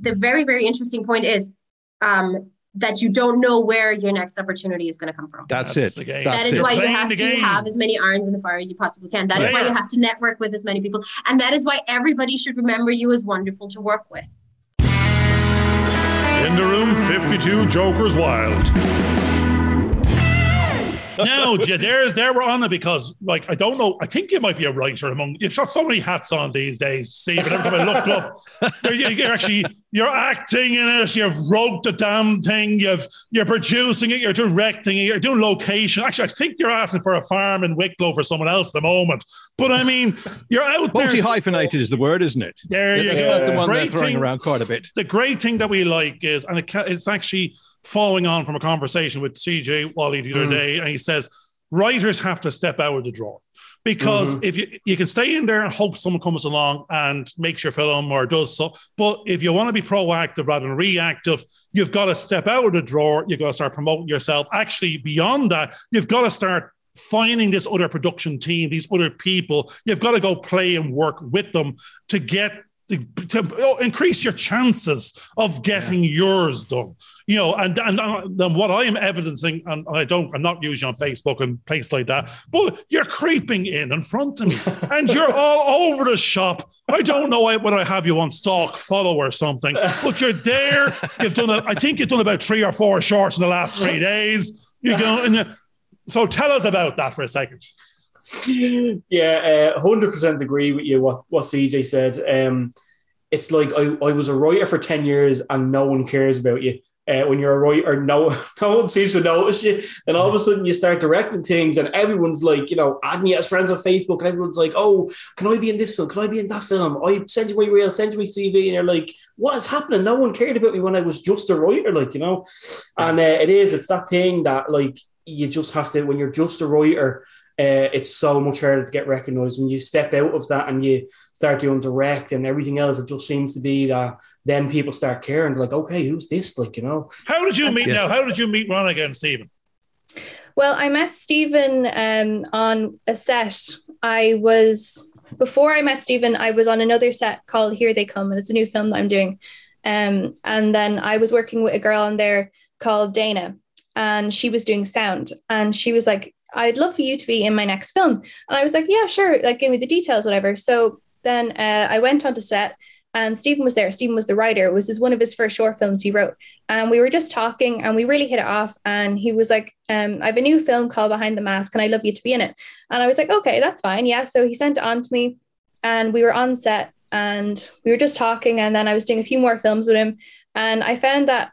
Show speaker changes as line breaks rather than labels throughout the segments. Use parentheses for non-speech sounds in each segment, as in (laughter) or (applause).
the very very interesting point is um, that you don't know where your next opportunity is going to come from.
That's,
That's
it.
the.
That's
that is
it.
why you have to have as many irons in the fire as you possibly can. That is why you have to network with as many people. And that is why everybody should remember you as wonderful to work with.
In the room, 52 Jokers Wild.
No, there's there we're on it because like I don't know. I think you might be a writer among. You've got so many hats on these days, Steve. And every time I look up, (laughs) you're, you're actually you're acting in it. You've wrote the damn thing. You've you're producing it. You're directing it. You're doing location. Actually, I think you're asking for a farm in Wicklow for someone else at the moment. But I mean, you're out there.
Multi hyphenated is the word, isn't it?
There you
that's,
go.
that's the one they're throwing
thing-
around quite a bit.
the great thing that we like is, and it, it's actually following on from a conversation with CJ Walley the other
Mm.
day, and he says writers have to step out of the drawer because
Mhm.
if you you can stay in there and hope someone comes along and makes your film or does so, but if you want to be proactive rather than reactive, you've got to step out of the drawer. You've got to start promoting yourself. Actually, beyond that, you've got to start finding this other production team, these other people. You've got to go play and work with them to get to, to increase your chances of getting yours done. You know, and and, uh, and then what I am evidencing, and I don't, I'm not usually on Facebook and places like that, but you're creeping in in front of me, (laughs) and you're all over the shop. I don't know whether I have you on stalk follow or something, but you're there. You've done, a, I think you've done about three or four shorts in the last three (laughs) days. You go, and you, so tell us about that for a second.
Yeah, uh, hundred percent agree with you. What what CJ said. Um, it's like I, I was a writer for ten years and no one cares about you. Uh, when you're a writer, no (laughs) no one seems to notice you. And all of a sudden, you start directing things, and everyone's like, you know, add me as friends on Facebook, and everyone's like, "Oh, can I be in this film? Can I be in that film? I send you my reel, send you my CV," and you're like, "What is happening? No one cared about me when I was just a writer, like you know." And uh, it is, it's that thing that like you just have to when you're just a writer uh, it's so much harder to get recognized when you step out of that and you start doing direct and everything else. It just seems to be that then people start caring. They're like, okay, who's this? Like, you know,
How did you meet
Yes.
now? How did you meet Ron again, Stephen?
Well, I met Stephen um, on a set. I was before I met Stephen, I was on another set called Here They Come, and it's a new film that I'm doing. Um, and then I was working with a girl on there called Dana, and she was doing sound. And she was like, I'd love for you to be in my next film. And I was like, Yeah, sure. Like, give me the details, whatever. So then uh, I went onto set, and Stephen was there. Stephen was the writer. It was one of his first short films he wrote and we were just talking and we really hit it off and he was like um, i have a new film called behind the mask and i love you to be in it and i was like okay that's fine yeah so he sent it on to me and we were on set and we were just talking and then i was doing a few more films with him and i found that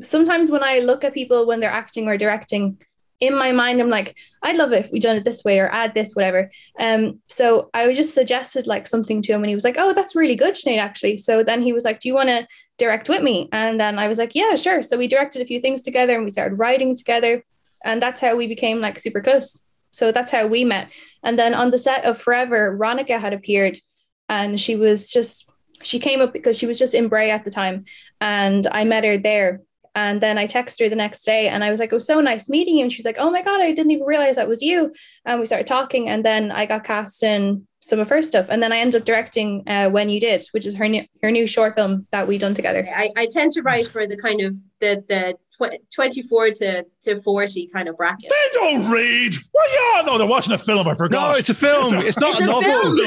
sometimes when i look at people when they're acting or directing in my mind i'm like i'd love it if we done it this way or add this whatever. Um so i just suggested like something to him and he was like oh that's really good Sinead, actually. So then he was like do you want to direct with me? And then i was like yeah sure. So we directed a few things together and we started writing together. And that's how we became like super close. So that's how we met. And then on the set of forever ronica had appeared and she was just she came up because she was just in bray at the time. And i met her there and then I texted her the next day and I was like, it was so nice meeting you. And she's like, oh my God, I didn't even realize that was you. And we started talking. And then I got cast in some of her stuff. And then I ended up directing uh, When You Did, which is her new, her new short film that we done together.
I, I tend to write for the kind of the the tw- 24 to, to 40 kind of bracket.
They don't read. Well, yeah, no, they're watching a film. I forgot.
No, it's a film. It's not
It's
a
a
novel.
film.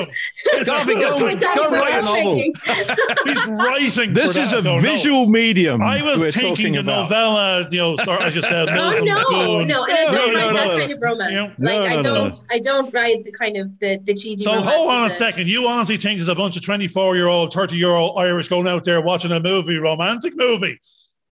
It's
Garvey, (laughs)
a
go-
film.
That's
go write a
I'm
novel. (laughs)
He's writing.
This
for
is
that,
a
so no.
visual medium.
I was
we're
thinking
talking
the
about.
novella, you know, sorry, I just said. (laughs)
Oh
Mills
no, no, and I
No,
don't
no,
write
no,
that
no.
kind of romance.
Yeah.
Like
No,
I
no, no,
don't,
no.
I don't write the kind of the the cheesy.
So hold on a
the-
second. You honestly think there's a bunch of 24 year old, 30 year old Irish going out there watching a movie, romantic movie?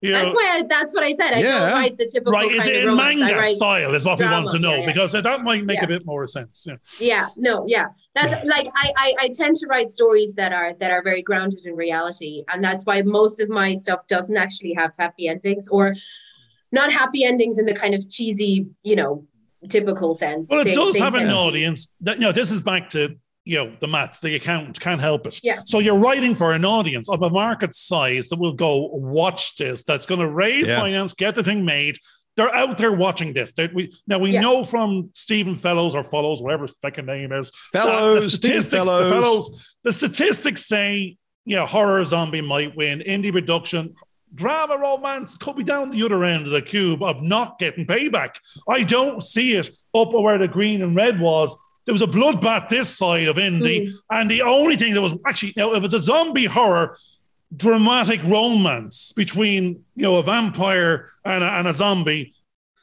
You
That's
know,
why. I, that's what I said. I
Yeah.
don't write the typical
right? Is it in
romance.
Manga style? Is what we want to know
yeah, yeah.
because that might make a bit more sense. Yeah.
yeah, no, yeah. That's like I, I I tend to write stories that are that are very grounded in reality, and that's why most of my stuff doesn't actually have happy endings or not happy endings in the kind of cheesy, you know, typical sense.
Well, it does have an audience. That, you know, this is back to you know the maths, the accountant can't help it.
Yeah.
So you're writing for an audience of a market size that will go watch this. That's going to raise
Yeah.
finance, get the thing made. They're out there watching this. They, we, now we
Yeah.
know from Stephen Fellows or Follows, whatever his fucking name is,
Fellows,
the
Stephen
statistics, the
Fellows.
fellows, the statistics say you know, horror zombie might win. Indie production, drama romance could be down the other end of the cube of not getting payback. I don't see it up where the green and red was. There was a bloodbath this side of indie, and the only thing that was actually, you know, if it's a zombie horror, dramatic romance between you know a vampire and a, and a zombie,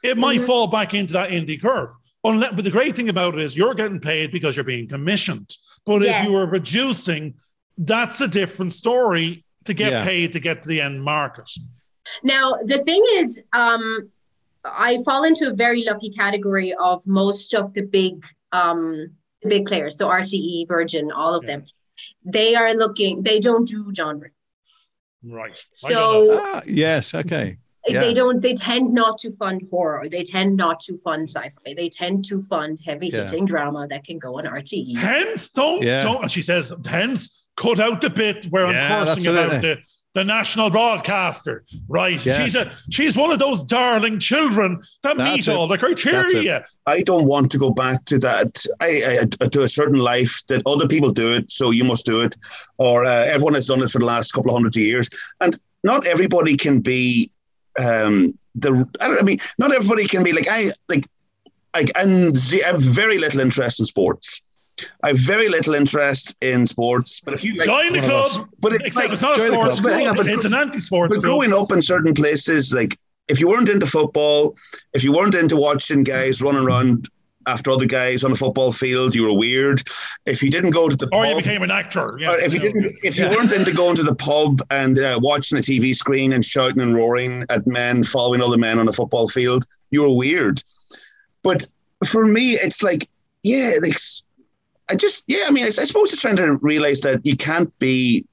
it might
Mhm.
fall back into that indie curve. Unless, but the great thing about it is you're getting paid because you're being commissioned. But
Yes.
if you were producing, that's a different story to get
Yeah.
paid to get to the end market.
Now, the thing is, um, I fall into a very lucky category of most of the big, um, the big players. So RTE, Virgin, all of
Yeah.
them. They are looking. They don't do genre.
Right. I don't know.
So
Ah, yes. Okay. Yeah.
they don't. They tend not to fund horror. They tend not to fund sci-fi. They tend to fund heavy
Yeah.
hitting drama that can go on. RTE.
hence, don't,
Yeah.
don't. And she says, hence, cut out the bit where
Yeah,
I'm cursing about the, the national broadcaster. Right.
Yeah.
She's a she's one of those darling children that
That's
meet
it.
all the criteria.
I don't want to go back to that. I, I to a certain life that other people do it, so you must do it, or uh, everyone has done it for the last couple of hundred years, and not everybody can be. Um, the I, don't, I mean, not everybody can be like I like. I, I'm, I have very little interest in sports. I have very little interest in sports. But if you like,
Join the club.
but it's
Except
like,
it's not a sports
club. But
club.
but-
it's an anti-sports
but
club.
growing up in certain places, like if you weren't into football, if you weren't into watching guys run around after other guys on the football field, you were weird. If you didn't go to the pub
or you became an actor.
or
Yes,
if you didn't, if you weren't into going to the pub and uh, watching a TV screen and shouting and roaring at men following other men on a football field, you were weird. But for me, it's like, yeah, like s- I just, yeah, I mean, I, I suppose it's trying to realize that you can't be.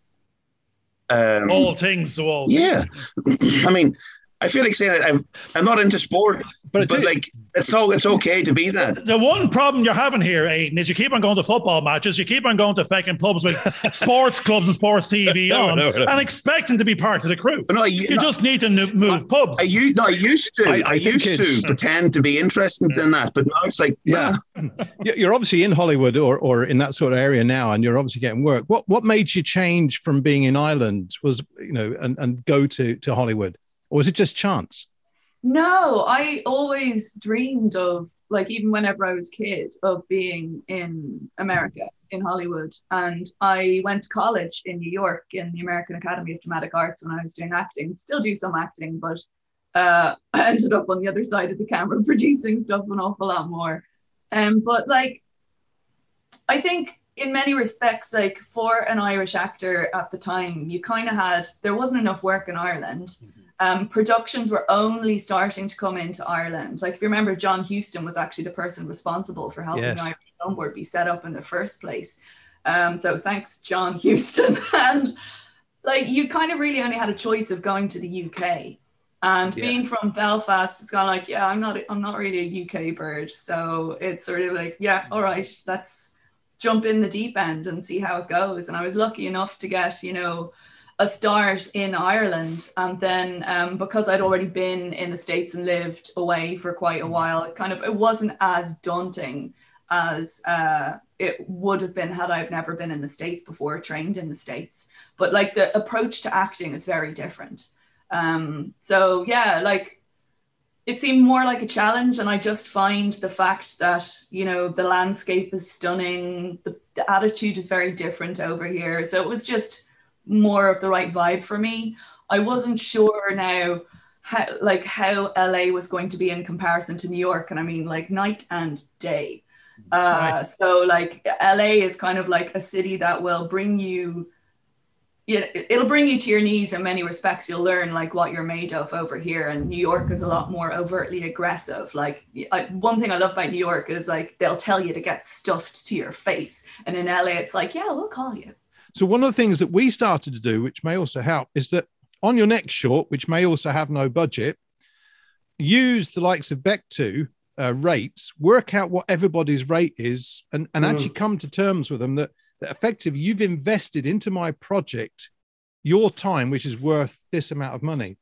Um,
all things to all.
yeah, (clears throat) I mean, I feel like saying that I'm, I'm not into sport,
But,
but
it-
like it's so it's okay to be that.
The one problem you're having here, Aiden, is you keep on going to football matches, you keep on going to fucking pubs with (laughs) sports clubs and sports (laughs) TV
No,
on,
no, no.
and expecting to be part of the crew.
But no, I,
You
no,
just need to n- move pubs.
I, u- no, I used to.
I-
I,
I
used to pretend to be interested in that, but now it's like,
Yeah.
yeah. (laughs)
You- You're obviously in Hollywood or, or in that sort of area now, and you're obviously getting work. What what made you change from being in Ireland was you know and, and go to to Hollywood, or was it just chance?
No, I always dreamed of like even whenever I was kid of being in America in Hollywood. And I went to college in New York in the American Academy of Dramatic Arts when I was doing acting. Still do some acting but uh, (laughs) I ended up on the other side of the camera (laughs) producing stuff an awful lot more. Um, but like I think in many respects like for an Irish actor at the time you kind of had there wasn't enough work in Ireland um, productions were only starting to come into Ireland. Like if you remember, John Huston was actually the person responsible for helping
Yes.
the Irish Film Board be set up in the first place. Um, so thanks, John (laughs) Huston. and like you kind of really only had a choice of going to the UK. And
Yeah.
being from Belfast, it's kind of like, yeah, I'm not, I'm not really a UK bird. So it's sort of like, yeah, all right, let's jump in the deep end and see how it goes. And I was lucky enough to get, you know, a start in Ireland. And then um, because I'd already been in the States and lived away for quite a while, it kind of it wasn't as daunting as uh, it would have been had I've never been in the States before, trained in the States. But like the approach to acting is very different. Um, so yeah, like it seemed more like a challenge and i just find the fact that you know the landscape is stunning the, the attitude is very different over here. So it was just more of the right vibe for me. I wasn't sure now how like how la was going to be in comparison to new york and i mean like night and day. Uh,
Right.
so like la is kind of like a city that will bring you yeah, it'll bring you to your knees in many respects. You'll learn like what you're made of over here, and New York is a lot more overtly aggressive. Like I, one thing I love about New York is like they'll tell you to get stuffed to your face, and in LA it's like, yeah, we'll call you.
So one of the things that we started to do, which may also help, is that on your next short, which may also have no budget, use the likes of Bectu uh, rates, work out what everybody's rate is, and, and
Mm.
actually come to terms with them that, that effectively you've invested into my project your time, which is worth this amount of money.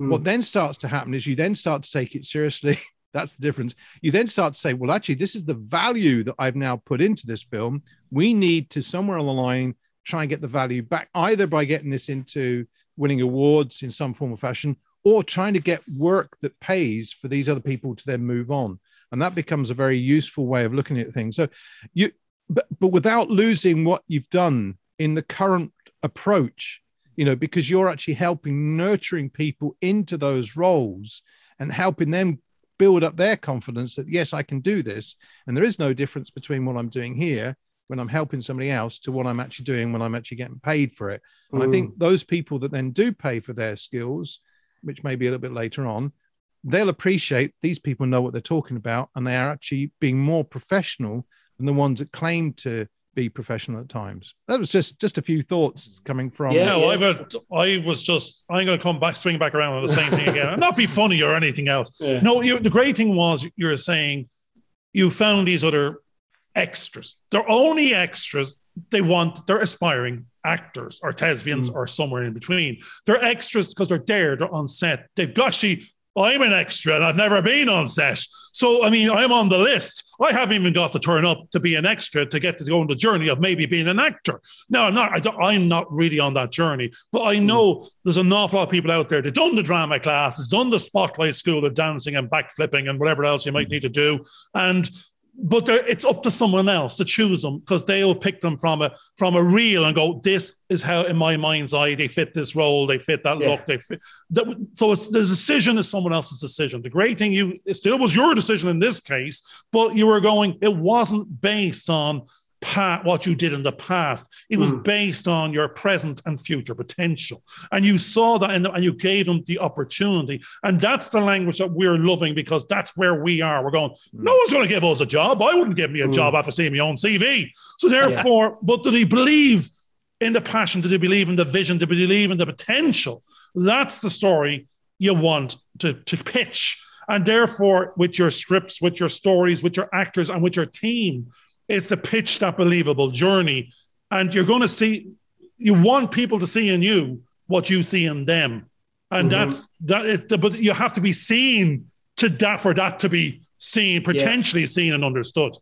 Mm.
What then starts to happen is you then start to take it seriously. (laughs) That's the difference. You then start to say, well, actually, this is the value that I've now put into this film. We need to somewhere on the line try and get the value back, either by getting this into winning awards in some form or fashion, or trying to get work that pays for these other people to then move on. And that becomes a very useful way of looking at things. So you, but, but without losing what you've done in the current approach, you know, because you're actually helping nurturing people into those roles and helping them build up their confidence that yes, I can do this. And there is no difference between what I'm doing here when I'm helping somebody else to what I'm actually doing when I'm actually getting paid for it. And I think mm. those people that then do pay for their skills, which may be a little bit later on, they'll appreciate these people know what they're talking about and they are actually being more professional than the ones that claim to be professional at times. That was just just a few thoughts coming from.
Yeah, well, I've a, I was just I'm going to come back, swing back around on the same thing again, and not be funny or anything else.
Yeah.
No, you, the great thing was you're saying you found these other extras. They're only extras. They want they're aspiring actors or thespians mm. or somewhere in between. They're extras because they're there. They're on set. They've got actually. I'm an extra and I've never been on set. So, I mean, I'm on the list. I haven't even got to turn up to be an extra to get to go on the journey of maybe being an actor. No, I'm not. I I'm not really on that journey. But I know there's an awful lot of people out there that done the drama classes, done the spotlight school of dancing and backflipping and whatever else you might need to do. And but uh, it's up to someone else to choose them because they'll pick them from a from a reel and go, this is how in my mind's eye they fit this role, they fit that
Yeah.
look, they fit. That, so it's the decision is someone else's decision. The great thing you it still was your decision in this case, but you were going. It wasn't based on pa- what you did in the past. It was
Mm.
based on your present and future potential, and you saw that in the, and you gave them the opportunity. And that's the language that we're loving because that's where we are. We're going. No one's going to give us a job. I wouldn't give me a
Mm.
job after seeing my own CV. So therefore, but do they believe in the passion? Do they believe in the vision? Do they believe in the potential? That's the story you want to, to pitch. And therefore, with your scripts, with your stories, with your actors, and with your team, is to pitch that believable journey. And you're going to see, you want people to see in you what you see in them. And
Mhm.
that's that is, but you have to be seen to that for that to be seen, potentially seen and understood.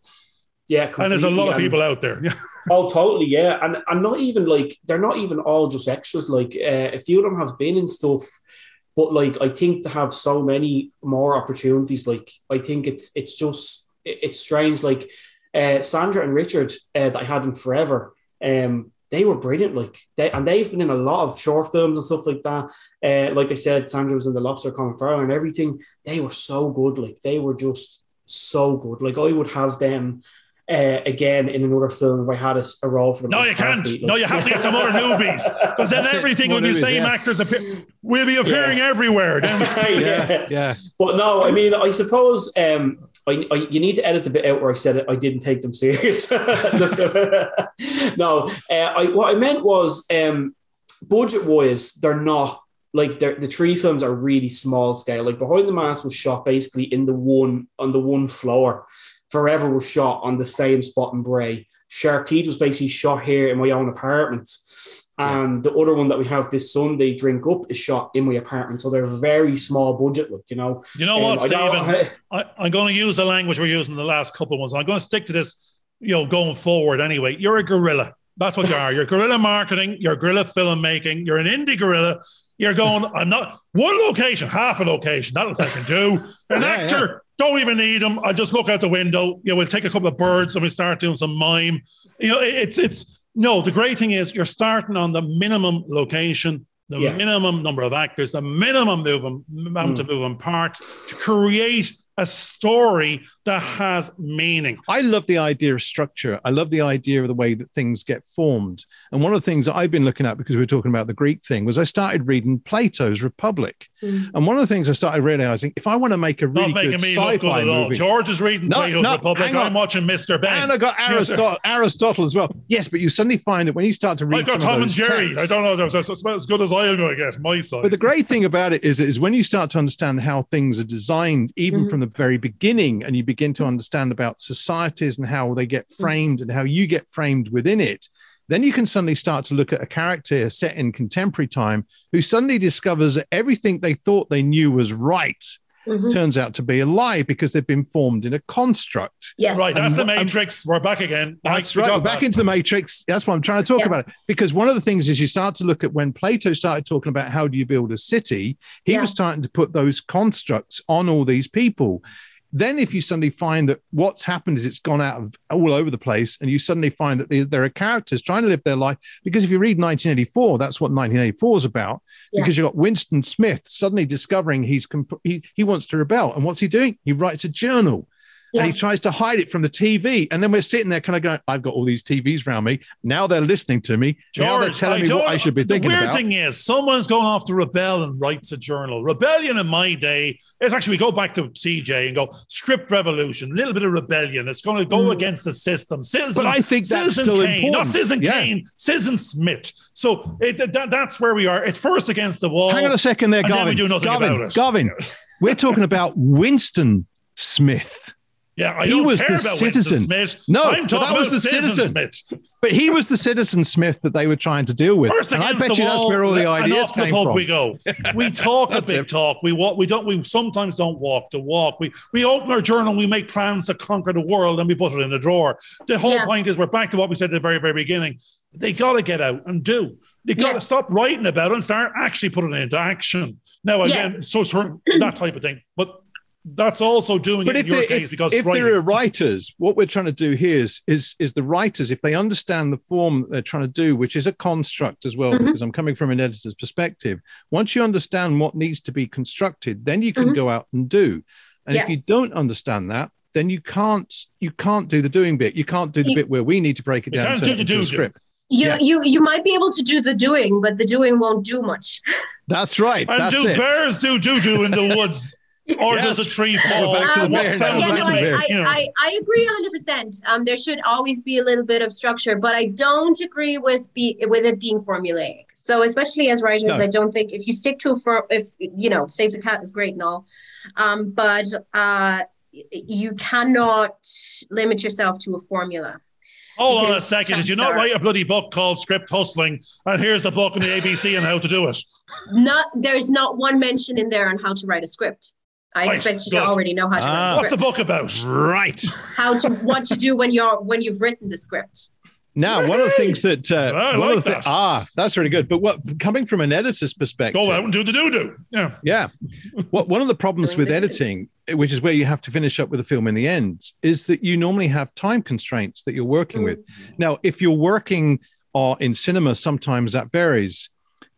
Yeah,
And there's a lot of
completely.
people out there. (laughs)
Oh, totally, yeah, and and not even like they're not even all just extras. Like uh, a few of them have been in stuff, but like I think to have so many more opportunities, like I think it's it's just it's strange. Like uh, Sandra and Richard uh, that I had in Forever, um, they were brilliant. Like they and they've been in a lot of short films and stuff like that. Uh, like I said, Sandra was in the Lobster Common Fire and everything. They were so good. Like they were just so good. Like I would have them uh, again in another film if I had a role for them.
No,
in
you can't.
heartbeat,
No, you have to get some other newbies because then everything
More
will be the
newbies,
same
yeah.
actors appear, will be appearing everywhere. Then (laughs)
Yeah, yeah.
But no, I mean, I suppose um, I, I, you need to edit the bit out where I said it. I didn't take them serious. (laughs) no, uh, I, what I meant was um, budget wise, they're not like they're, the three films are really small scale. Like Behind the Mask was shot basically in the one on the one floor. Forever was shot on the same spot in Bray. Shark was basically shot here in my own apartment. And the other one that we have this Sunday, Drink Up, is shot in my apartment. So they're very small budget, look, you know.
you know
Um,
what,
don't-
Stephen? (laughs) I, I'm going to use the language we're using the last couple of ones. I'm going to stick to this, you know, going forward anyway. You're a gorilla. That's what you are. You're guerrilla (laughs) marketing. You're guerrilla filmmaking. You're an indie gorilla. You're going. I'm not one location, half a location. That's what I can do. An
Yeah,
actor don't even need them. I just look out the window. You know, we'll take a couple of birds and we start doing some mime. You know, it- it's it's no. The great thing is you're starting on the minimum location, the
Yeah.
minimum number of actors, the minimum moving amount mm. of moving parts to create a story that has meaning.
I love the idea of structure. I love the idea of the way that things get formed. And one of the things that I've been looking at because we were talking about the Greek thing was I started reading Plato's Republic.
Mm.
And one of the things I started realizing if I want to make a really
Not making
good
me look good
sci-fi
at all.
movie,
George is reading
No,
Plato's
no,
Republic.
hang on.
I'm watching Mr. Benn.
and I got
Yes.
Aristotle, Aristotle as well. Yes, but you suddenly find that when you start to read
I've got
some of
Tom and Jerry.
texts-
I don't know. That's, that's about as good as I'm going to get. My side.
But the great thing about it is, is when you start to understand how things are designed, even
Mhm.
from the very beginning, and you begin to understand about societies and how they get framed and how you get framed within it, then you can suddenly start to look at a character set in contemporary time who suddenly discovers that everything they thought they knew was right
Mhm.
turns out to be a lie because they've been formed in a construct.
Yes.
Right, that's the
And- and-
Matrix. We're back again.
That's
we
right. We're back
that.
into the matrix. That's what I'm trying to talk
Yeah.
about. Because one of the things is you start to look at when Plato started talking about how do you build a city, he
Yeah.
was starting to put those constructs on all these people. Then, if you suddenly find that what's happened is it's gone out of all over the place, and you suddenly find that there- there are characters trying to live their life. Because if you read 1984, that's what 1984 is about.
Yeah.
Because you've got Winston Smith suddenly discovering he's comp- he, he wants to rebel. And what's he doing? He writes a journal
Yeah.
and he tries to hide it from the TV. And then we're sitting there kind of going, I've got all these TVs around me. Now they're listening to me. now they're
George,
telling me what I should be
the
thinking
weird
about.
thing is, someone's going off to rebel and writes a journal. Rebellion in my day is actually we go back to CJ and go script revolution, a little bit of rebellion. It's going to go
Mm.
against the system. Citizen,
But I think that's
Citizen
still
Kane, not
important.
Citizen
Yeah.
Kane, Citizen Smith. So it, that, that's where we are. It's first against the wall.
Hang on a second there,
and then
Garvin.
we do nothing
Garvin,
about it.
Garvin, (laughs) we're talking about Winston Smith.
Yeah, I
He
don't
was
care
the
about
citizen.
Smith.
No,
I'm
but
talking
that was
about
the
Citizen,
citizen.
Smith.
But he was the citizen Smith that they were trying to deal with.
First
and I bet
the
you that's where all the
and
ideas
off the
came
pub
from.
we go. We (laughs) talk a big
it.
talk. We walk. We don't. We sometimes don't walk the walk. We we open our journal. We make plans to conquer the world, and we put it in the drawer. The whole
Yeah.
point is we're back to what we said at the very very beginning. They got to get out and do. They got to
Yeah.
stop writing about it and start actually putting it into action. Now again, so so that type of thing, but. That's also doing
But
it
if,
in your
they-
case
if,
because
if
writing.
there are writers, what we're trying to do here is, is is the writers, if they understand the form they're trying to do, which is a construct as well,
Mhm.
because I'm coming from an editor's perspective. Once you understand what needs to be constructed, then you can
Mhm.
go out and do. And if you don't understand that, then you can't you can't do the doing bit. You can't do the
You-
bit where we need to break it down
can't
to,
do the
into a
do-do.
script.
You,
Yeah.
you you might be able to do the doing, but the doing won't do much.
That's right.
and
That's
do
it.
bears do doo doo in the woods, (laughs) (laughs) or
Yes.
does a tree fall?
back to the
Um,
bear
What sound
yeah, no,
to
does
the
it
bear.
I,
make? You know?
I, I, I agree 100%. Um, there should always be a little bit of structure, but I don't agree with be, with it being formulaic. So, especially as writers,
No.
I don't think if you stick to a for, if you know, save the cat is great and all, um, but uh, you cannot limit yourself to a formula.
Hold on a second. Did you not
are-
write a bloody book called Script Hustling? And here's the book in the ABC and how to do it.
Not there's not one mention in there on how to write a script. I
Right,
expect you
good.
to already know how to
Ah.
write a
What's the book about?
Right.
How to what to do when you're when you've written the script.
Now, one of the things that uh,
I
one
like
of the thi- ah, that's really good. But what coming from an editor's perspective,
Go out and do the doo doo. Yeah.
Yeah. What one of the problems with editing, which is where you have to finish up with the film in the end, is that you normally have time constraints that you're working
Mm.
with. Now, if you're working uh, in cinema, sometimes that varies.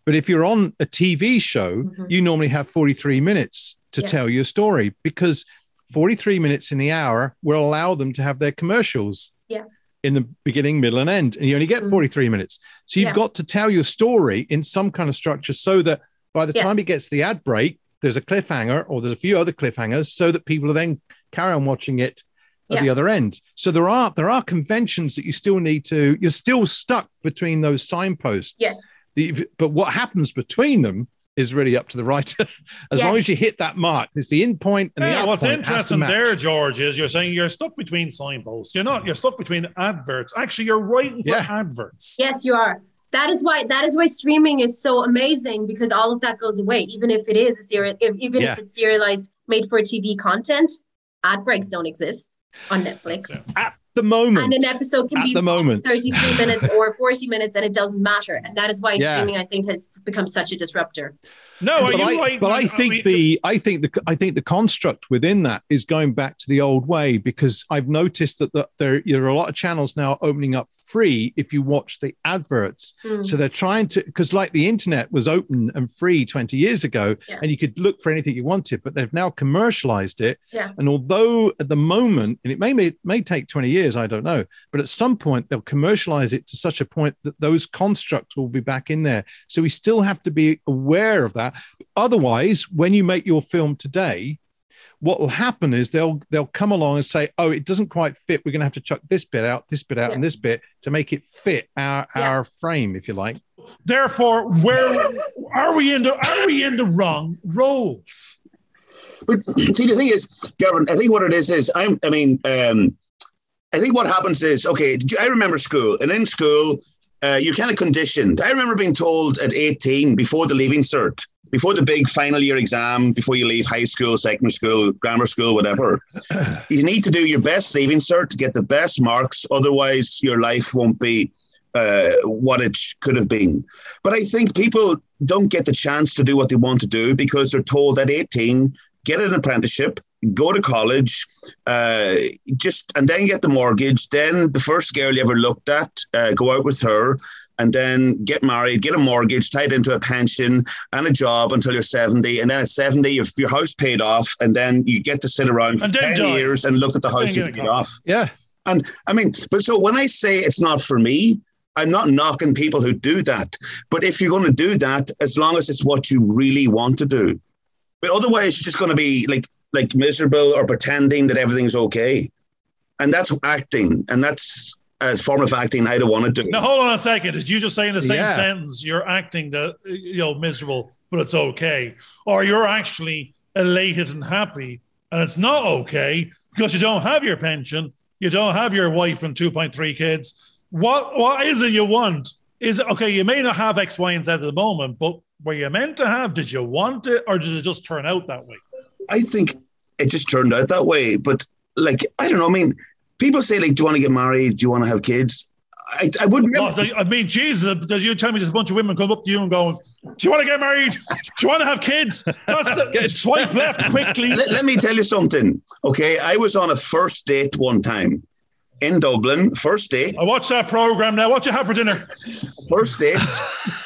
But if you're on a TV show,
Mhm.
you normally have 43 minutes to
Yeah.
tell your story because 43 minutes in the hour will allow them to have their commercials
Yeah.
in the beginning, middle, and end. And you only get
Mhm.
43 minutes. So you've
Yeah.
got to tell your story in some kind of structure so that by the
Yes.
time it gets to the ad break, there's a cliffhanger or there's a few other cliffhangers so that people will then carry on watching it at
Yeah.
the other end. So there are there are conventions that you still need to you're still stuck between those signposts.
Yes.
The, but what happens between them is really up to the writer. (laughs) as long as you hit that mark, there's the in point and the
Yeah,
out
what's
point
interesting there, George, is you're saying you're stuck between signposts. You're not. You're stuck between adverts. Actually, you're writing for
Yeah.
adverts.
Yes, you are. That is why that is why streaming is so amazing because all of that goes away. Even if it is a serial, if, even
Yeah.
if it's serialized, made for TV content, ad breaks don't exist on Netflix.
That's.
At the moment.
And an episode can
At
be
the moment.
33 minutes or 40 minutes and it doesn't matter. And that is why
Yeah.
streaming, I think, has become such a disruptor.
No, are
but
you
I,
right?
but I think
mean,
the I think the I think the construct within that is going back to the old way because I've noticed that the, there there are a lot of channels now opening up free if you watch the adverts.
Mm.
So they're trying to because like the internet was open and free 20 years ago
Yeah.
and you could look for anything you wanted, but they've now commercialized it.
Yeah.
And although at the moment, and it may, may may take 20 years, I don't know, but at some point they'll commercialize it to such a point that those constructs will be back in there. So we still have to be aware of that. Otherwise, when you make your film today, what will happen is they'll they'll come along and say, "Oh, it doesn't quite fit. We're going to have to chuck this bit out, this bit out,
Yeah.
and this bit to make it fit our
Yeah.
our frame, if you like."
Therefore, where are we in the are we in the wrong roles?
But see, the thing is, Gavin, I think what it is is I'm. I mean, um, I think what happens is okay. I remember school, and in school, uh, you're kind of conditioned. I remember being told at 18 before the leaving cert, before the big final year exam, before you leave high school, secondary school, grammar school, whatever, (clears throat) you need to do your best leaving cert to get the best marks. Otherwise, your life won't be uh, what it could have been. But I think people don't get the chance to do what they want to do because they're told at 18, get an apprenticeship, go to college, uh, just and then get the mortgage. Then the first girl you ever looked at, uh, go out with her, and then get married, get a mortgage, tied into a pension and a job until you're 70. And then at 70, you've your house paid off, and then you get to sit around for
And then
10
die.
years and look at the house you paid off.
Yeah.
And I mean, but so when I say it's not for me, I'm not knocking people who do that. But if you're going to do that, as long as it's what you really want to do, but otherwise you're just going to be like like miserable or pretending that everything's okay, and that's acting, and that's a form of acting I don't want to do.
Now hold on a second. Did you just say in the same
Yeah.
sentence you're acting that you know miserable, but it's okay, or you're actually elated and happy, and it's not okay because you don't have your pension, you don't have your wife and two point three kids. What what is it you want? Is it okay? You may not have X, Y, and Z at the moment, but were you meant to have? Did you want it, or did it just turn out that way?
I think it just turned out that way. But like, I don't know. I mean, people say like, "Do you want to get married? Do you want to have kids?" I, I wouldn't.
I mean, Jesus, you tell me there's a bunch of women come up to you and going, Do you want to get married? Do you want to have kids? That's the, swipe left quickly. (laughs)
let, let me tell you something. Okay, I was on a first date one time in Dublin. First date.
I watched that program now. What you have for dinner?
first date.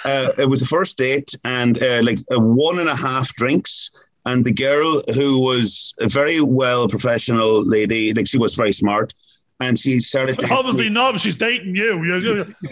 uh, it was the first date, and uh, like uh, one and a half drinks. And the girl, who was a very well professional lady, like she was very smart, and she started. To (laughs)
Obviously not. She's dating you.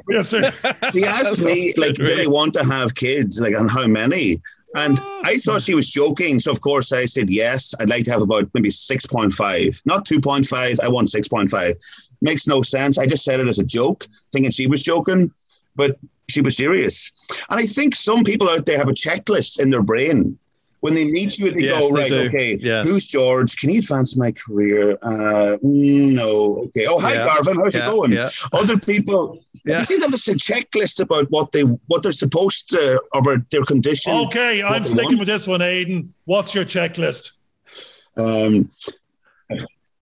Yes, sir. (laughs)
She asked me, (laughs) like, did I want to have kids, like, and how many? And ah. I thought she was joking. So, of course, I said, yes, I'd like to have about maybe 6.5, not 2.5. I want 6.5. Makes no sense. I just said it as a joke, thinking she was joking, but she was serious. And I think some people out there have a checklist in their brain. When they meet you, they
Yes,
go,
they
right,
do.
okay,
Yes.
who's George? Can you advance my career? Uh, no. Okay. Oh, hi,
Yeah.
Garvin. How's
Yeah,
it going?
yeah.
Other people,
Yeah.
they seem to have a checklist about what they what they're supposed to or about their condition.
Okay, I'm sticking
want.
with this one, Aiden. What's your checklist?
Um,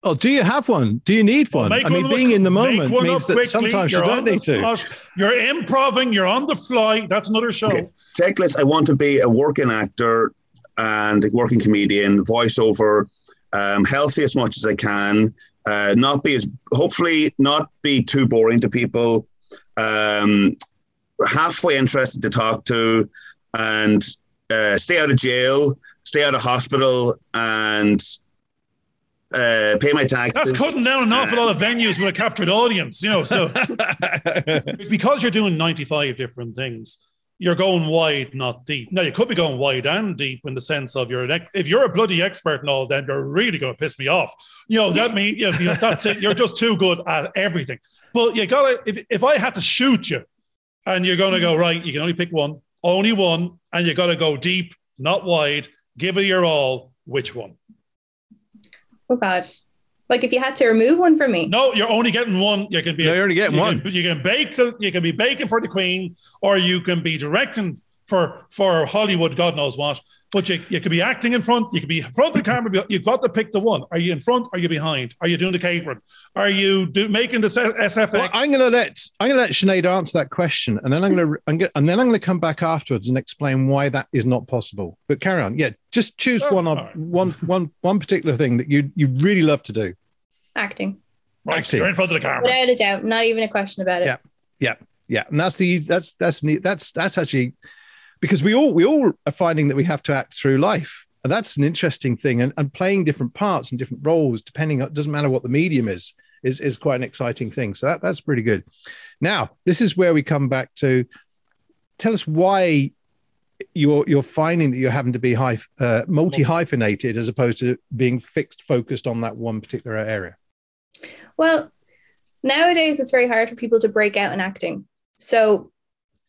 Oh, do you have one? Do you need one?
Make
I mean,
one up-
being in the moment means that
quickly.
sometimes you
You're
don't
on the
need to.
spot. You're improving. You're on the fly. That's another show.
Okay. checklist. I want to be a working actor and working comedian, voiceover, um, healthy as much as I can. Uh, not be as hopefully not be too boring to people. Um, halfway interested to talk to, and uh, stay out of jail, stay out of hospital, and uh, pay my taxes.
That's cutting down an awful lot of venues with a captured audience, you know. So (laughs) because you're doing 95 different things, you're going wide, not deep. Now you could be going wide and deep in the sense of you're an if you're a bloody expert and all, then you're really going to piss me off. You know that means yeah, because that's it. You're just too good at everything. But you gotta if if I had to shoot you, and you're going to go mm-hmm. right, you can only pick one, only one, and you got to go deep, not wide. Give it your all. Which one?
Oh God. Like if you had to remove one from me.
No, you're only getting one. You can be.
No, you're only getting
you
one.
Can, you can bake. the- You can be baking for the Queen, or you can be directing for for Hollywood. God knows what. But you, you could be acting in front. You could be in front of the camera. You've got to pick the one. Are you in front? Are you behind? Are you doing the catering? Are you do, making the S- SFX?
Well, I'm going to let I'm going to let Sinead answer that question, and then I'm going to I'm going and then I'm going to come back afterwards and explain why that is not possible. But carry on. Yeah, just choose
Oh,
one
all
of
right.
one one one particular thing that you you really love to do.
Acting.
right,
acting.
you're in front of the camera.
Without a doubt. Not even a question about it.
Yeah. Yeah, yeah, and that's the that's that's neat. That's that's actually because we all we all are finding that we have to act through life, and that's an interesting thing. And, and playing different parts and different roles, depending on it doesn't matter what the medium is, is is quite an exciting thing. So that, that's pretty good. Now, this is where we come back to tell us why you're you're finding that you're having to be hyph- uh, multi hyphenated as opposed to being fixed focused on that one particular area.
Well, nowadays it's very hard for people to break out in acting. So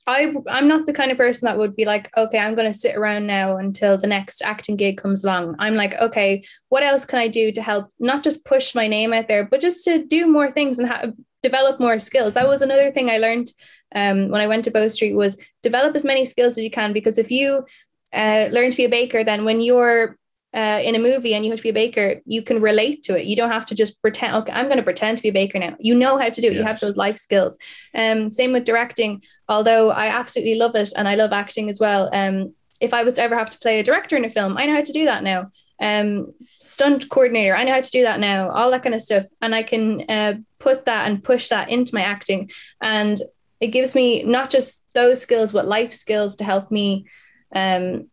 I I'm not the kind of person that would be like, okay, I'm going to sit around now until the next acting gig comes along. I'm like, okay, what else can I do to help not just push my name out there, but just to do more things and develop more skills. That was another thing I learned um, when I went to Bow Street was develop as many skills as you can because if you uh, learn to be a baker, then when you're uh, in a movie and you have to be a baker, you can relate to it. You don't have to just pretend, okay, I'm going to pretend to be a baker now. You know how to do it. Yes. You have those life skills. Um, same with directing, although I absolutely love it and I love acting as well. Um, if I was to ever have to play a director in a film, I know how to do that now. Um, stunt coordinator, I know how to do that now, all that kind of stuff. And I can uh, put that and push that into my acting. And it gives me not just those skills, but life skills to help me um,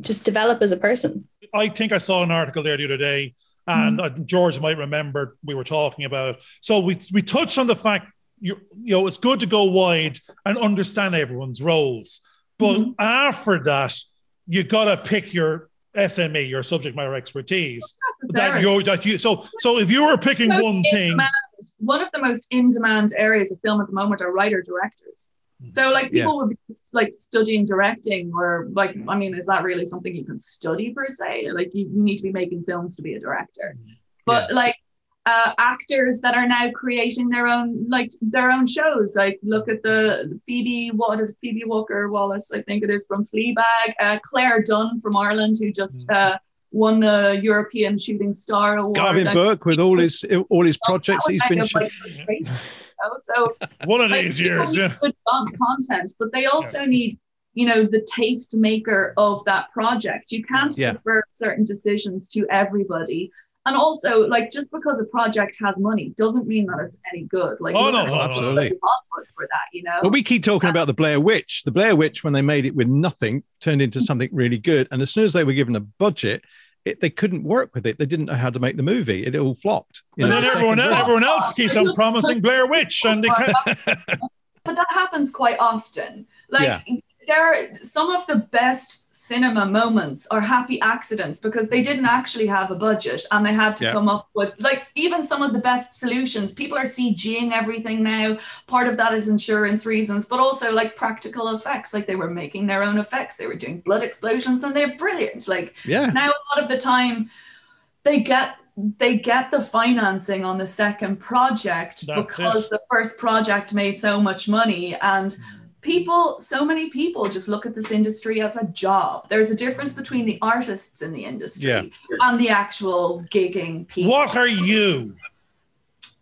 just develop as a person.
I think I saw an article there the other day, and mm. George might remember we were talking about. it. So we we touched on the fact you you know it's good to go wide and understand everyone's roles, but mm-hmm. after that you got to pick your SME, your subject matter expertise. That you that you so so if you were picking one thing,
demand, one of the most in demand areas of film at the moment are writer directors. So like people yeah. would be like studying directing or like I mean is that really something you can study per se? Like you, you need to be making films to be a director. Mm-hmm. But yeah. like uh, actors that are now creating their own like their own shows. Like look at the Phoebe what is Phoebe Walker Wallace I think it is from Fleabag. Uh, Clare Dunne from Ireland who just mm-hmm. uh, won the European Shooting Star Award.
Garvin Burke with all his all his projects he's been.
Like, (laughs) so
one of these years, yeah.
Good content, but they also yeah. need you know the taste maker of that project. You can't yeah. defer certain decisions to everybody. And also, like, just because a project has money doesn't mean that it's any good. Like,
oh no, no absolutely
for that, you know.
But we keep talking about the Blair Witch. The Blair Witch, when they made it with nothing, turned into (laughs) something really good. And as soon as they were given a budget, it, they couldn't work with it. They didn't know how to make the movie. It all flopped.
And know, then everyone, else, everyone else keeps on promising Blair Witch, and they can
But that happens quite often. Like yeah. There are some of the best cinema moments are happy accidents because they didn't actually have a budget and they had to yeah. come up with like even some of the best solutions. People are CGing everything now. Part of that is insurance reasons, but also like practical effects. Like they were making their own effects. They were doing blood explosions and they're brilliant. Like
yeah.
now a lot of the time they get they get the financing on the second project That's because it. the first project made so much money and mm. People so many people just look at this industry as a job. There's a difference between the artists in the industry yeah. and the actual gigging people.
What are you?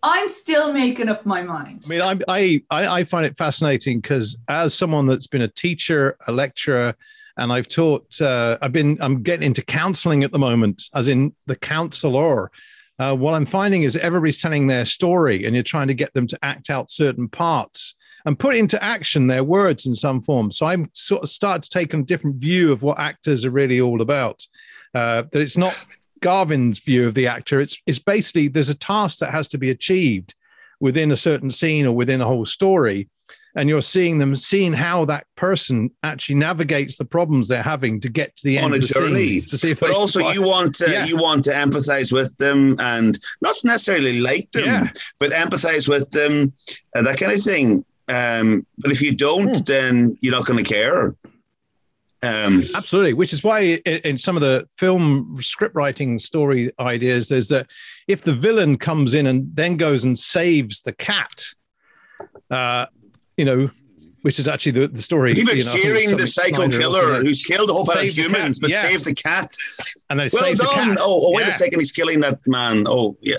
I'm still making up my mind.
I mean i i, I find it fascinating because as someone that's been a teacher a lecturer and i've taught uh, i've been i'm getting into counseling at the moment as in the counselor. Uh, what i'm finding is everybody's telling their story and you're trying to get them to act out certain parts and put into action their words in some form. So I'm sort of start to take a different view of what actors are really all about. Uh, that it's not Garvin's view of the actor. It's it's basically there's a task that has to be achieved within a certain scene or within a whole story. And you're seeing them seeing how that person actually navigates the problems they're having to get to the end
on a journey.
to see if
but also survive. you want to yeah. you want to empathize with them and not necessarily like them, yeah. but empathize with them, and that kind of thing. Um, but if you don't, hmm. then you're not going to care.
Um, Absolutely, which is why in some of the film script writing story ideas, there's that if the villain comes in and then goes and saves the cat, uh, you know, which is actually the, the story.
Even you know, cheering the psycho killer who's killed a whole bunch of humans, but yeah. saved the cat.
And then
well
done. The
oh, oh, wait yeah. a second, he's killing that man. Oh, yeah.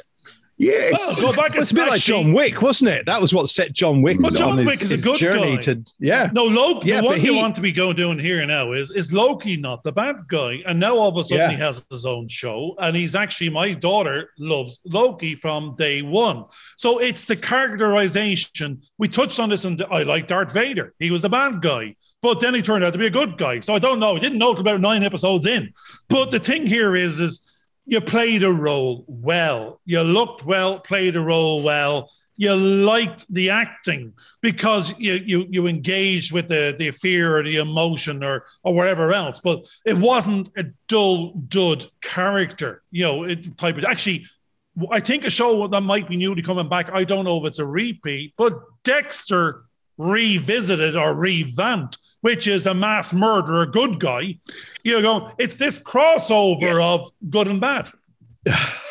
Yeah,
go back
it's a bit like John Wick, wasn't it? That was what set John Wick well, John on Wick his, is a good journey guy. to yeah.
No, Loki. Yeah, the one he, you want to be going doing here now is is Loki not the bad guy? And now all of a sudden yeah. he has his own show, and he's actually my daughter loves Loki from day one. So it's the characterization. We touched on this, and I like Darth Vader. He was the bad guy. But then he turned out to be a good guy. So I don't know. I didn't know it about nine episodes in. But the thing here is, is you played a role well. You looked well, played a role well. You liked the acting because you you you engaged with the the fear or the emotion or or whatever else. But it wasn't a dull dud character, you know, it, type of actually. I think a show that might be newly coming back. I don't know if it's a repeat, but Dexter revisited or revamped, which is the mass murderer good guy. You know, it's this crossover yeah. of good and bad.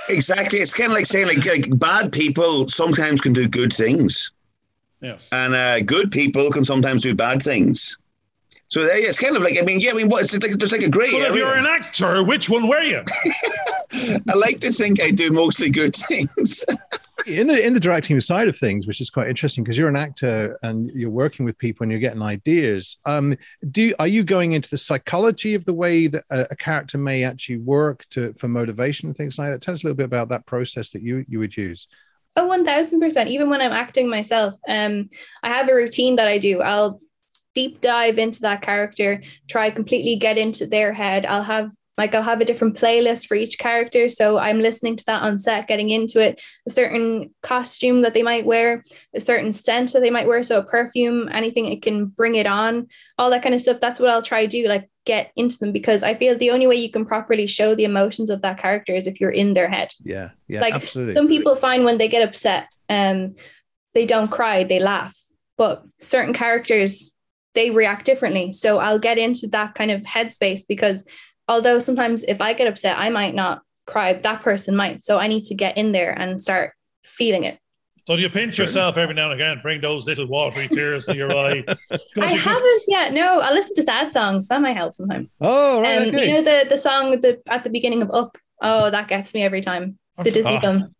Exactly. It's kind of like saying like, like bad people sometimes can do good things.
Yes.
and uh, good people can sometimes do bad things. So yeah, it's kind of like I mean, yeah, I mean, what it's like there's like a grey
But if you're an actor, which one were you? (laughs)
I like to think I do mostly good (laughs) things.
In the in the directing side of things, which is quite interesting because you're an actor and you're working with people and you're getting ideas. Um, do are you going into the psychology of the way that a, a character may actually work to for motivation and things like that? Tell us a little bit about that process that you you would use.
Oh, 1000%. Even when I'm acting myself, um, I have a routine that I do. I'll deep dive into that character, try completely get into their head. I'll have like I'll have a different playlist for each character. So I'm listening to that on set, getting into it, a certain costume that they might wear, a certain scent that they might wear. So a perfume, anything it can bring it on, all that kind of stuff. That's what I'll try to do, like get into them because I feel the only way you can properly show the emotions of that character is if you're in their head.
Yeah, yeah,
Like,
absolutely.
Some people find when they get upset, um, they don't cry, they laugh. But certain characters, they react differently. So I'll get into that kind of headspace because although sometimes if I get upset, I might not cry, that person might. So I need to get in there and start feeling it.
So you pinch yourself every now and again, bring those little watery tears to your eye. (laughs)
I
you-
haven't yet. No, I listen to sad songs. That might help sometimes.
oh, right.
Um,
okay.
You know the the song the at the beginning of Up. Oh, that gets me every time. The Disney
Ah.
film.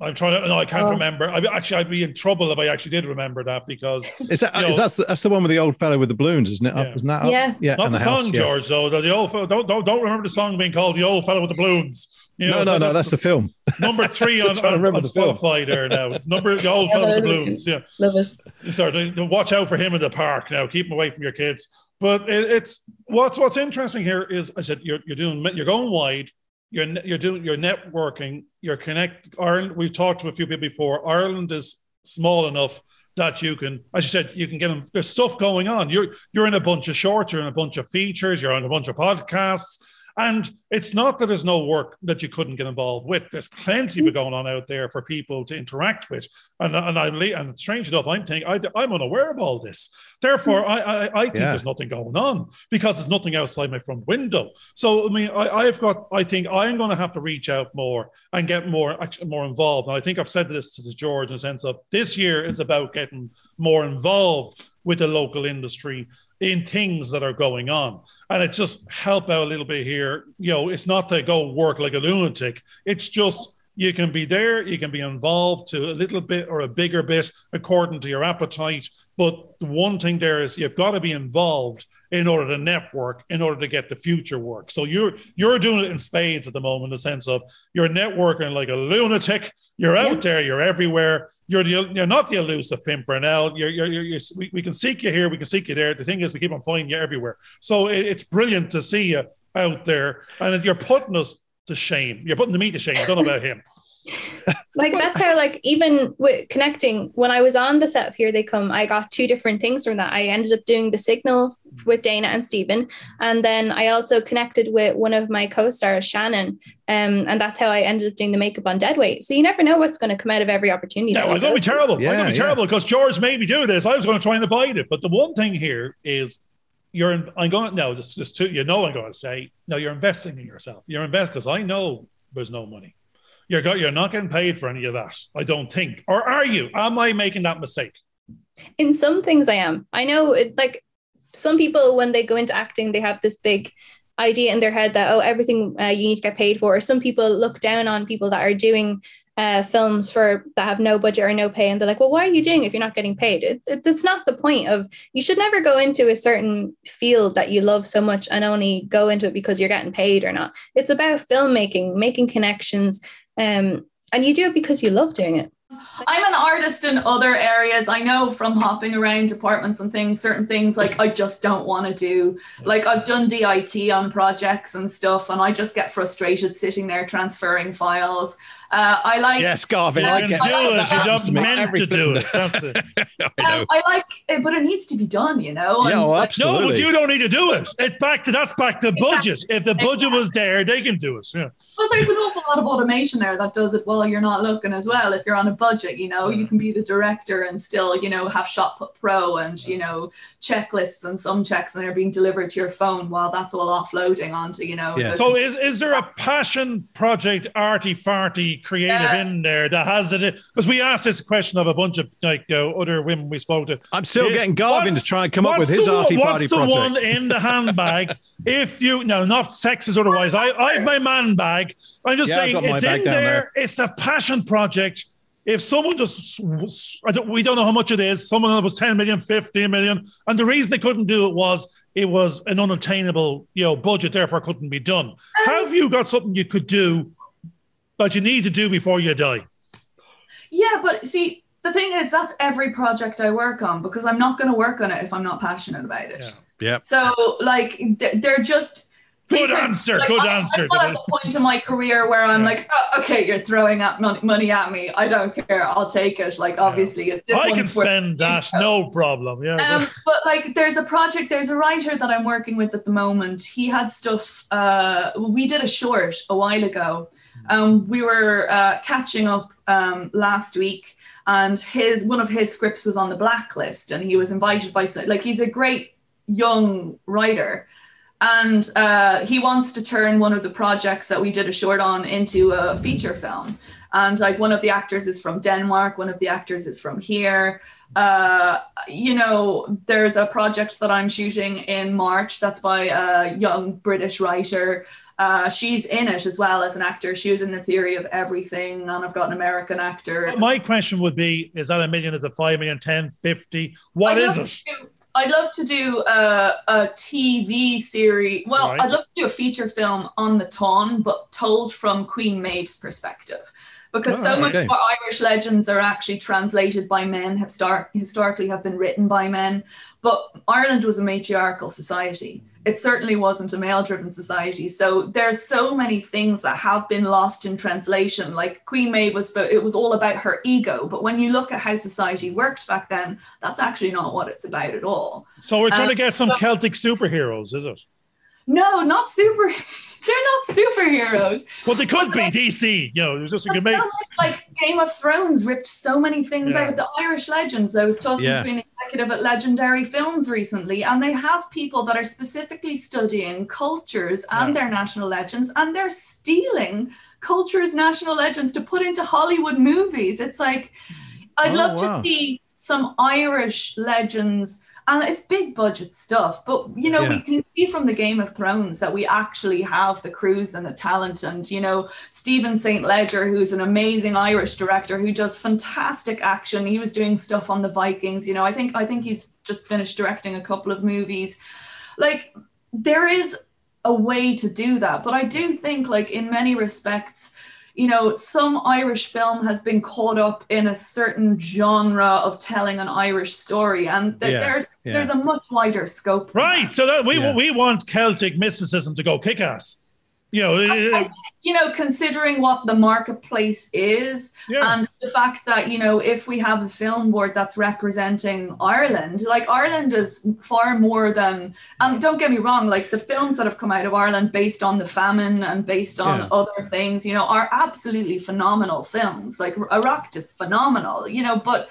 I'm trying to. No, I can't
Oh.
remember. I actually, I'd be in trouble if I actually did remember that because (laughs)
is that
you
is
know-
that's the, that's the one with the old fellow with the balloons, isn't it?
Yeah.
Up, isn't that up?
Yeah.
yeah.
not
and
the,
house,
song,
yeah.
George. Though the, the old fellow, don't don't don't remember the song being called "The Old Fellow with the Balloons." You
No,
know,
no,
so
no. That's the film. (laughs)
number three (laughs) on,
trying
on,
remember
on
the film.
Spotify there now. Number the old
Yeah,
fellow with the balloons. Yeah.
Love it.
Sorry, to- watch out for him in the park now. Keep him away from your kids. But it, it's what's what's interesting here is I said you're you're doing you're going wide. You're you're doing you're networking. You're connect Ireland. We've talked to a few people before. Ireland is small enough that you can, as you said, you can get them. There's stuff going on. You're you're in a bunch of shorts. You're in a bunch of features. You're on a bunch of podcasts. And it's not that there's no work that you couldn't get involved with. There's plenty of going on out there for people to interact with. And and I'm and strange enough, I'm thinking I, I'm unaware of all this. Therefore, I I, I think
Yeah.
there's nothing going on because there's nothing outside my front window. So I mean, I, I've got. I think I'm going to have to reach out more and get more actually more involved. And I think I've said this to the George in the sense of this year is about getting more involved with the local industry in things that are going on. And it's just help out a little bit here. You know, it's not to go work like a lunatic. It's just you can be there, you can be involved to a little bit or a bigger bit according to your appetite. But the one thing there is you've got to be involved in order to network, in order to get the future work. So you're you're doing it in spades at the moment, in the sense of you're networking like a lunatic. You're out
Yeah.
there, you're everywhere. You're the, you're not the elusive Pimpernel. You're, you're, you're, you're we, we can seek you here, we can seek you there. The thing is, we keep on finding you everywhere. So it, it's brilliant to see you out there, and you're putting us to shame. You're putting me to shame. Don't know about him.
Like that's how like even with connecting when i was on the set of here they come i got two different things from that i ended up doing the signal with dana and stephen and then i also connected with one of my co-stars shannon um, and that's how i ended up doing the makeup on deadweight so you never know what's going to come out of every opportunity
No,
that you
I'm going to be terrible. I'm going to be
yeah.
terrible because George made me do this. I was going to try and avoid it. But the one thing here is you're, in, I'm going, no, just, just two, you know, I'm going to say, no, you're investing in yourself. You're investing because I know there's no money. You're, got, you're not getting paid for any of that, I don't think. Or are you? Am I making that mistake?
in some things i am i know it like some people when they go into acting they have this big idea in their head that oh everything uh, you need to get paid for or some people look down on people that are doing uh, films for that have no budget or no pay and they're like well why are you doing if you're not getting paid it, it, it's not the point of you should never go into a certain field that you love so much and only go into it because you're getting paid or not it's about filmmaking making connections um, and you do it because you love doing it
I'm an artist in other areas. I know from hopping around departments and things, certain things like I just don't want to do. Like I've done DIT on projects and stuff, and I just get frustrated sitting there transferring files. Uh, I like
Yes, Garvin.
You
I
can do it. You
that.
don't
to me
meant to do it. (laughs) That's it.
I (laughs)
um, I like it, but it needs to be done, you know.
Yeah, well, absolutely.
No, but you don't need to do it. It's back to that's back to budget. If the budget was there, they can do it. Yeah.
But there's an awful lot of automation there that does it while you're not looking as well. If you're on a budget, you know, you can be the director and still, you know, have ShotPut Pro and, you know, checklists and some checks and they're being delivered to your phone while that's all offloading onto, you know.
Yeah.
the-
So is is there a passion project arty farty creative
Yeah.
in there that has it because we asked this question of a bunch of like you know, other women we spoke to.
I'm still
Yeah.
getting Garvin to try and come up with his
the one-
arty
What's the
project.
one in the handbag? (laughs) if you no, not sexist otherwise. I I have my man bag. I'm just
Yeah,
saying it's in there.
there.
It's a passion project. If someone just, I don't, we don't know how much it is. Someone was 10 million, 15 million. And the reason they couldn't do it was it was an unattainable, you know, budget, therefore couldn't be done. Have you got something you could do that you need to do before you die?
Yeah, but see, the thing is, that's every project I work on because I'm not going to work on it if I'm not passionate about it.
Yeah.
Yep.
So, like, they're just.
Good answer,
like,
good
I-
answer.
I'm at the point in my career where I'm
Yeah.
like, oh, okay, you're throwing up money, money at me. I don't care. I'll take it. Like, obviously, this
I can spend (laughs) that, no problem. Yeah.
um, but like, there's a project. There's a writer that I'm working with at the moment. He had stuff. Uh, we did a short a while ago. Um, we were uh, catching up um, last week, and his one of his scripts was on the blacklist, and he was invited by like he's a great young writer. And uh, he wants to turn one of the projects that we did a short on into a feature film. And like one of the actors is from Denmark, one of the actors is from here uh you know there's a project that i'm shooting in march that's by a young british writer uh she's in it as well as an actor she was in the theory of everything and i've got an american actor
My question would be is that a million? Is it 5 million, 10, 50? What is it?
I'd love to do a, a TV series. Well,
Right.
I'd love to do a feature film on the Táin, but told from Queen Maeve's perspective. Because
Oh,
so much
okay.
of our Irish legends are actually translated by men, have start, historically have been written by men. But Ireland was a matriarchal society. It certainly wasn't a male-driven society. So there's so many things that have been lost in translation. Like Queen Maeve was, it was all about her ego. But when you look at how society worked back then, that's actually not what it's about at all.
So we're trying
Um,
to get some
so-
Celtic superheroes, is it?
No, not super. They're not superheroes.
Well, they could be DC. You know, it's just you
But
can make.
so much, like Game of Thrones ripped so many things
Yeah.
out of the Irish legends. I was talking
Yeah.
to an executive at Legendary Films recently, and they have people that are specifically studying cultures and
Yeah.
their national legends, and they're stealing cultures, national legends to put into Hollywood movies. It's like, I'd
Oh,
love
wow.
to see some Irish legends. And it's big budget stuff, but you know, we can see from the Game of Thrones that we actually have the crews and the talent. And you know, Stephen St. Leger, who's an amazing Irish director who does fantastic action. He was doing stuff on the Vikings. You know, I think I think he's just finished directing a couple of movies. Like there is a way to do that, but I do think, like in many respects, you know, some Irish film has been caught up in a certain genre of telling an Irish story, and th-
Yeah,
there's
yeah.
there's a much wider scope.
Right.
that.
So that we
Yeah.
we want Celtic mysticism to go kick ass. You know,
I-
uh,
you know, considering what the marketplace is,
yeah.
and the fact that you know, if we have a film board that's representing Ireland, like Ireland is far more than. Um, don't get me wrong, like the films that have come out of Ireland based on the famine and based on
Yeah.
other things, you know, are absolutely phenomenal films. Like Arracht is phenomenal, you know, but.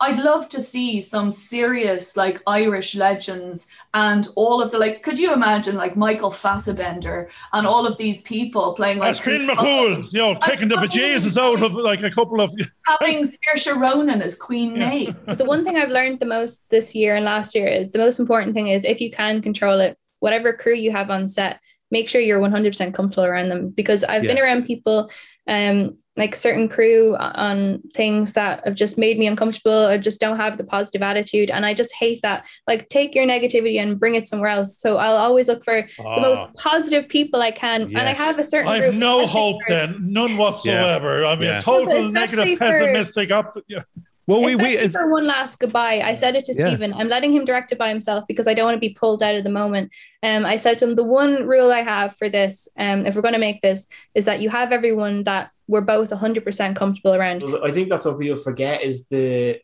I'd love to see some serious like Irish legends and all of the like. Could you imagine like Michael Fassbender and all of these people playing like
That's Queen McCool, you know, kicking the bejesus out of like a couple of. (laughs)
having Saoirse Ronan as Queen
Yeah.
Maeve.
But (laughs) the one thing I've learned the most this year and last year, the most important thing is if you can control it, whatever crew you have on set, make sure you're 100% comfortable around them. Because I've been around people, um, like certain crew on things that have just made me uncomfortable. I just don't have the positive attitude, and I just hate that. Like, take your negativity and bring it somewhere else. So I'll always look for the most
Ah,
positive people I can, and I have a certain.
I've
group,
no hope
for-
then, none whatsoever. I mean,
Yeah.
total
No,
negative,
especially for-
pessimistic. Up, yeah.
Well, we, we
for one last goodbye. I said it to
Yeah.
Stephen. I'm letting him direct it by himself because I don't want to be pulled out of the moment. Um, I said to him, the one rule I have for this, um, if we're going to make this, is that you have everyone that we're both 100% comfortable around.
I think that's what people forget is the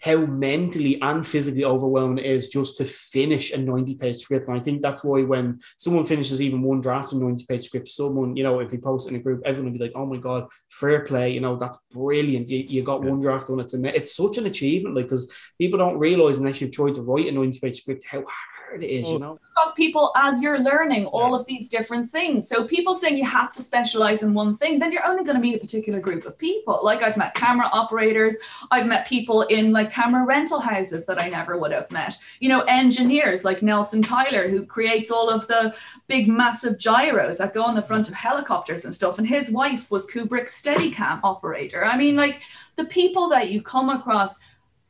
how mentally and physically overwhelming it is just to finish a 90 page script. And I think that's why when someone finishes even one draft of a 90 page script, someone, you know, if they post it in a group, everyone will be like, oh my God, fair play. You know, that's brilliant. You, you got one draft done. It's, a, it's such an achievement, like, because people don't realize unless you've tried to write a 90 page script how hard it is, you know.
across people as you're learning all of these different things. So people saying you have to specialize in one thing, then you're only going to meet a particular group of people. Like I've met camera operators, I've met people in like camera rental houses that I never would have met. You know, engineers like Nelson Tyler who creates all of the big massive gyros that go on the front of helicopters and stuff and his wife was Kubrick's Steadicam operator. I mean like the people that you come across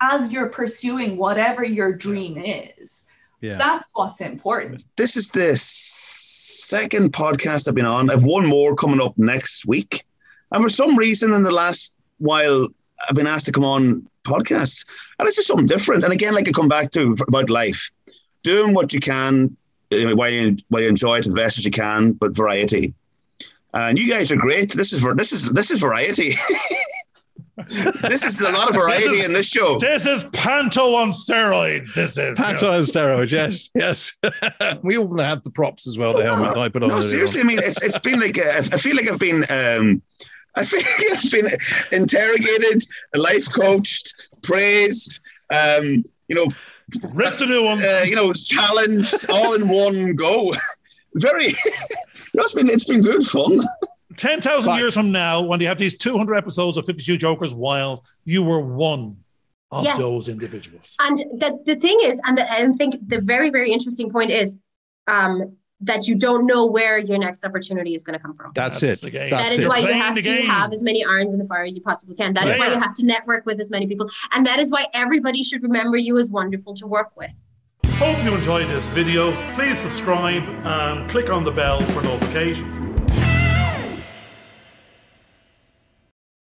as you're pursuing whatever your dream is.
Yeah.
That's what's important.
This is the second podcast I've been on. I've one more coming up next week. And for some reason, in the last while, I've been asked to come on podcasts. And it's just something different. And again, like I come back to about life, doing what you can uh, while you, while you enjoy it as best as you can, but variety. And you guys are great. This is this is this is variety. (laughs) this is a lot of (laughs) variety
This is-
in this show.
This is Panto on steroids. This is.
Panto on steroids, yes, yes. (laughs) we all have the props as well. The helmet I put on.
No,
earlier
seriously. I mean, it's it's been like uh, I feel like I've been um, I feel like (laughs) I've been interrogated, life coached, praised. Um, you know,
Rip the new one.
uh, you know, it's challenged all in one go. Very. it's been it's been good fun.
10,000 years from now, when you have these 200 episodes of 52 Jokers Wild, you were one of
Yes.
those individuals.
And the, the thing is, and the, I think the very, very interesting point is um, that you don't know where your next opportunity is going to come from.
That's,
That's
it.
the.
That's
that is
it.
why you
Playing
have to
game.
have as many irons in the fire as you possibly can. That is why
Player.
you have to network with as many people. And that is why everybody should remember you as wonderful to work with.
Hope you enjoyed this video. Please subscribe and click on the bell for notifications.